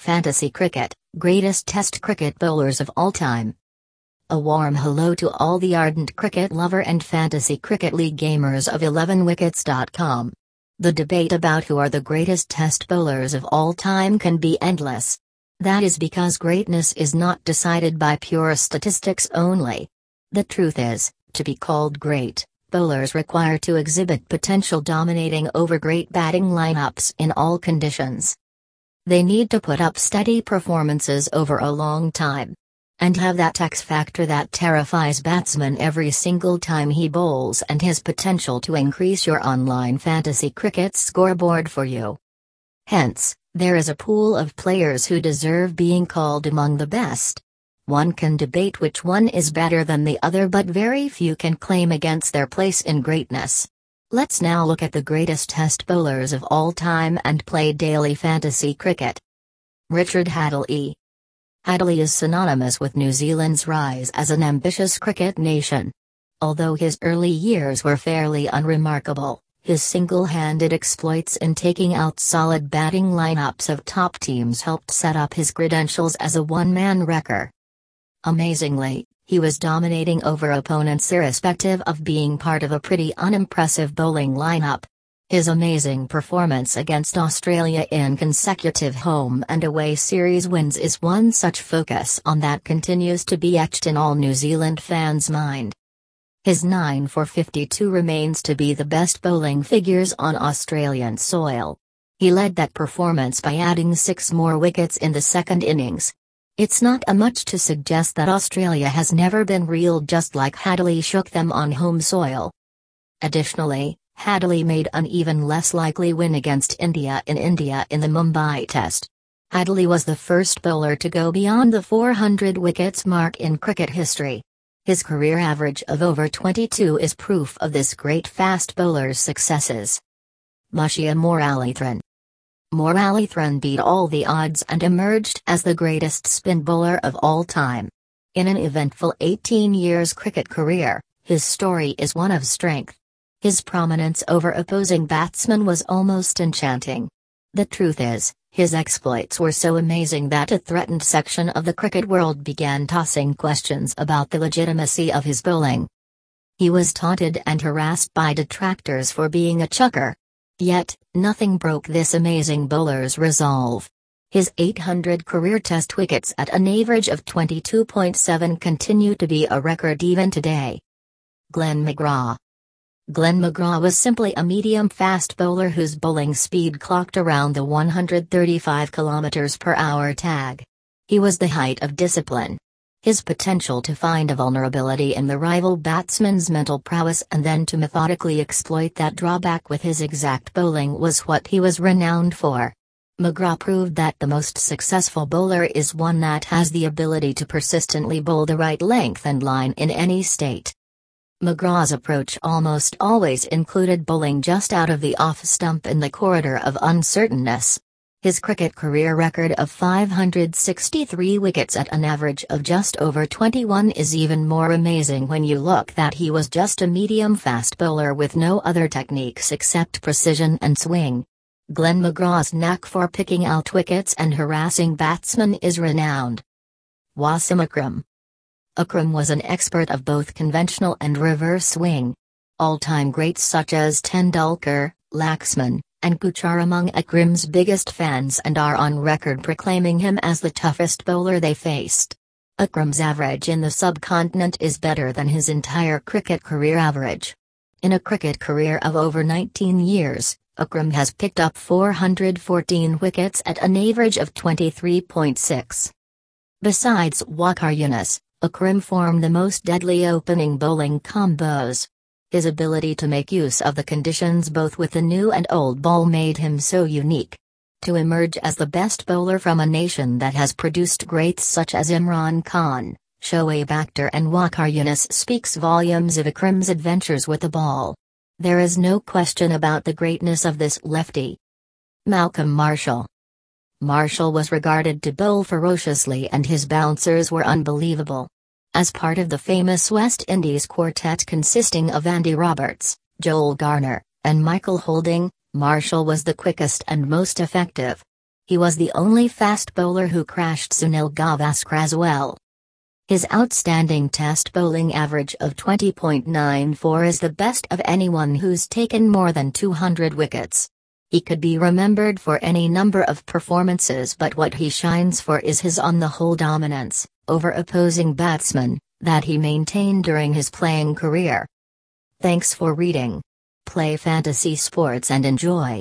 Fantasy Cricket, Greatest Test Cricket Bowlers of All Time. A warm hello to all the ardent cricket lover and fantasy cricket league gamers of 11wickets.com. The debate about who are the greatest test bowlers of all time can be endless. That is because greatness is not decided by pure statistics only. The truth is, to be called great, bowlers require to exhibit potential dominating over great batting lineups in all conditions. They need to put up steady performances over a long time. And have that X factor that terrifies batsmen every single time he bowls and his potential to increase your online fantasy cricket scoreboard for you. Hence, there is a pool of players who deserve being called among the best. One can debate which one is better than the other, but very few can claim against their place in greatness. Let's now look at the greatest test bowlers of all time and play daily fantasy cricket. Richard Hadlee. Hadlee is synonymous with New Zealand's rise as an ambitious cricket nation. Although his early years were fairly unremarkable, his single-handed exploits in taking out solid batting lineups of top teams helped set up his credentials as a one-man wrecker. Amazingly, he was dominating over opponents irrespective of being part of a pretty unimpressive bowling lineup. His amazing performance against Australia in consecutive home and away series wins is one such focus on that continues to be etched in all New Zealand fans' mind. His 9 for 52 remains to be the best bowling figures on Australian soil. He led that performance by adding six more wickets in the second innings, it's not a much to suggest that Australia has never been reeled just like Hadlee shook them on home soil. Additionally, Hadlee made an even less likely win against India in India in the Mumbai Test. Hadlee was the first bowler to go beyond the 400 wickets mark in cricket history. His career average of over 22 is proof of this great fast bowler's successes. Muttiah Muralitharan Muralitharan beat all the odds and emerged as the greatest spin bowler of all time. In an eventful 18 years cricket career, his story is one of strength. His prominence over opposing batsmen was almost enchanting. The truth is, his exploits were so amazing that a threatened section of the cricket world began tossing questions about the legitimacy of his bowling. He was taunted and harassed by detractors for being a chucker, Yet, nothing broke this amazing bowler's resolve. His 800 career test wickets at an average of 22.7 continue to be a record even today. Glenn McGrath Glenn McGrath was simply a medium-fast bowler whose bowling speed clocked around the 135 km per hour tag. He was the height of discipline, his potential to find a vulnerability in the rival batsman's mental prowess and then to methodically exploit that drawback with his exact bowling was what he was renowned for. McGrath proved that the most successful bowler is one that has the ability to persistently bowl the right length and line in any state. McGrath's approach almost always included bowling just out of the off stump in the corridor of uncertainness. His cricket career record of 563 wickets at an average of just over 21 is even more amazing when you look that he was just a medium fast bowler with no other techniques except precision and swing. Glenn McGrath's knack for picking out wickets and harassing batsmen is renowned. Wasim Akram Akram was an expert of both conventional and reverse swing. All-time greats such as Tendulkar, Laxman, and Kuchar among Akram's biggest fans and are on record proclaiming him as the toughest bowler they faced. Akram's average in the subcontinent is better than his entire cricket career average. In a cricket career of over 19 years, Akram has picked up 414 wickets at an average of 23.6. Besides Waqar Younis, Akram formed the most deadly opening bowling combos, his ability to make use of the conditions both with the new and old ball made him so unique. To emerge as the best bowler from a nation that has produced greats such as Imran Khan, Shoaib Akhtar and Waqar Younis speaks volumes of Akram's adventures with the ball. There is no question about the greatness of this lefty. Malcolm Marshall Marshall was regarded to bowl ferociously and his bouncers were unbelievable. As part of the famous West Indies quartet consisting of Andy Roberts, Joel Garner, and Michael Holding, Marshall was the quickest and most effective. He was the only fast bowler who crashed Sunil Gavaskar as well. His outstanding test bowling average of 20.94 is the best of anyone who's taken more than 200 wickets. He could be remembered for any number of performances but what he shines for is his on the whole dominance, over opposing batsmen, that he maintained during his playing career. Thanks for reading. Play fantasy sports and enjoy.